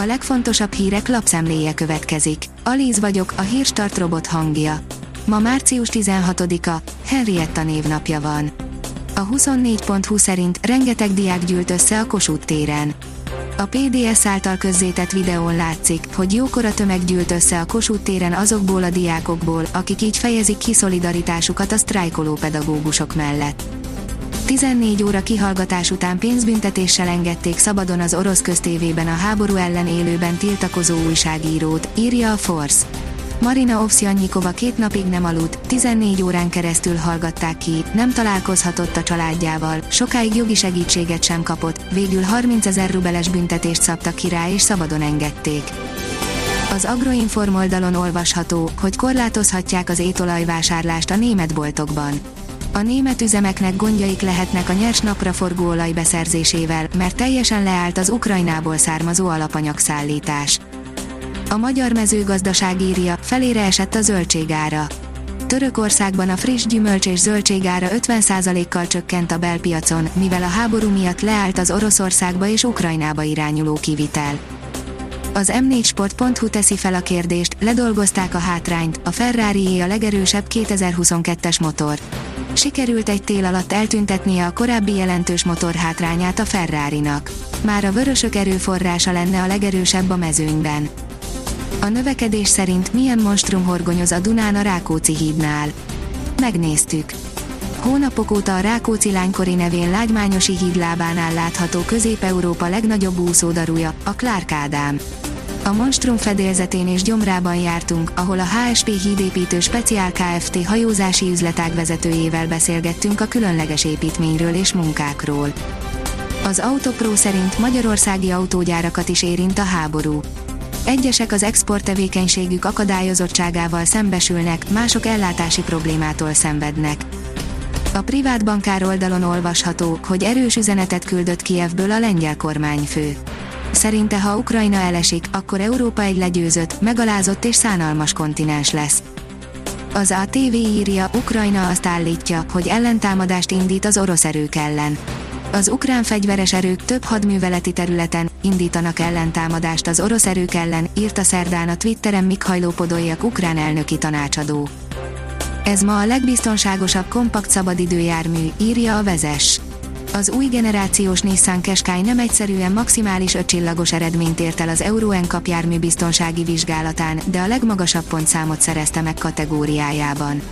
A legfontosabb hírek lapszemléje következik. Alíz vagyok, a hírstart robot hangja. Ma március 16-a, Henrietta névnapja van. A 24.20 szerint rengeteg diák gyűlt össze a Kossuth téren. A PDS által közzétett videón látszik, hogy jókora tömeg gyűlt össze a Kossuth téren azokból a diákokból, akik így fejezik ki szolidaritásukat a sztrájkoló pedagógusok mellett. 14 óra kihallgatás után pénzbüntetéssel engedték szabadon az orosz köztévében a háború ellen élőben tiltakozó újságírót, írja a Force. Marina Ovsjanyikova két napig nem aludt, 14 órán keresztül hallgatták ki, nem találkozhatott a családjával, sokáig jogi segítséget sem kapott, végül 30 ezer rubeles büntetést szabtak ki rá és szabadon engedték. Az Agroinform oldalon olvasható, hogy korlátozhatják az étolajvásárlást a német boltokban. A német üzemeknek gondjaik lehetnek a nyers napraforgó olaj beszerzésével, mert teljesen leállt az Ukrajnából származó alapanyagszállítás. A magyar mezőgazdaság írja, felére esett a zöldségára. Törökországban a friss gyümölcs és zöldségára 50%-kal csökkent a belpiacon, mivel a háború miatt leállt az Oroszországba és Ukrajnába irányuló kivitel. Az m4sport.hu teszi fel a kérdést, ledolgozták a hátrányt, a ferrari a legerősebb 2022-es motor. Sikerült egy tél alatt eltüntetnie a korábbi jelentős motor hátrányát a Ferrari-nak. Már a vörösök erőforrása lenne a legerősebb a mezőnyben. A növekedés szerint milyen monstrum horgonyoz a Dunán a Rákóczi hídnál. Megnéztük. Hónapok óta a Rákóczi lánykori nevén Lágymányosi híd lábánál látható Közép-Európa legnagyobb úszódarúja, a Clark Ádám. A Monstrum fedélzetén és gyomrában jártunk, ahol a HSP hídépítő Speciál Kft. hajózási üzletág vezetőjével beszélgettünk a különleges építményről és munkákról. Az Autopro szerint magyarországi autógyárakat is érint a háború. Egyesek az export tevékenységük akadályozottságával szembesülnek, mások ellátási problémától szenvednek. A privát bankár oldalon olvasható, hogy erős üzenetet küldött Kievből a lengyel kormányfő. Szerinte ha Ukrajna elesik, akkor Európa egy legyőzött, megalázott és szánalmas kontinens lesz. Az ATV írja, Ukrajna azt állítja, hogy ellentámadást indít az orosz erők ellen. Az ukrán fegyveres erők több hadműveleti területen indítanak ellentámadást az orosz erők ellen, írta szerdán a Twitteren Mikhajló Podoljak ukrán elnöki tanácsadó. Ez ma a legbiztonságosabb kompakt szabadidőjármű, írja a vezes. Az új generációs Nissan Qashqai nem egyszerűen maximális ötcsillagos eredményt ért el az Euro NCAP jármű biztonsági vizsgálatán, de a legmagasabb pontszámot szerezte meg kategóriájában.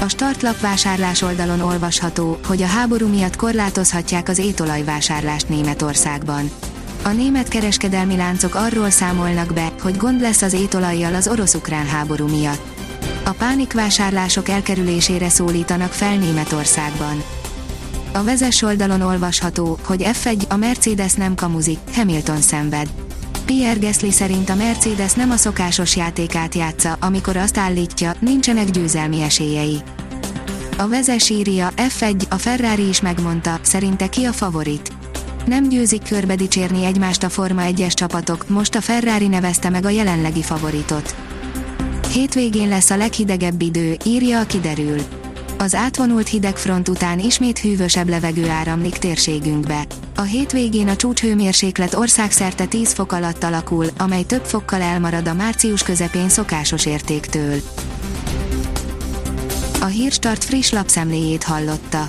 A startlap vásárlás oldalon olvasható, hogy a háború miatt korlátozhatják az étolajvásárlást Németországban. A német kereskedelmi láncok arról számolnak be, hogy gond lesz az étolajjal az orosz-ukrán háború miatt. A pánikvásárlások elkerülésére szólítanak fel Németországban. A vezes oldalon olvasható, hogy F1 a Mercedes nem kamuzik, Hamilton szenved. Pierre Gasly szerint a Mercedes nem a szokásos játékát játsza, amikor azt állítja, nincsenek győzelmi esélyei. A vezes írja, F1, a Ferrari is megmondta, szerinte ki a favorit. Nem győzik körbe dicsérni egymást a Forma 1-es csapatok, most a Ferrari nevezte meg a jelenlegi favoritot. Hétvégén lesz a leghidegebb idő, írja a kiderül. Az átvonult hidegfront után ismét hűvösebb levegő áramlik térségünkbe. A hétvégén a csúcshőmérséklet országszerte 10 fok alatt alakul, amely több fokkal elmarad a március közepén szokásos értéktől. A Hírstart friss lapszemléjét hallotta.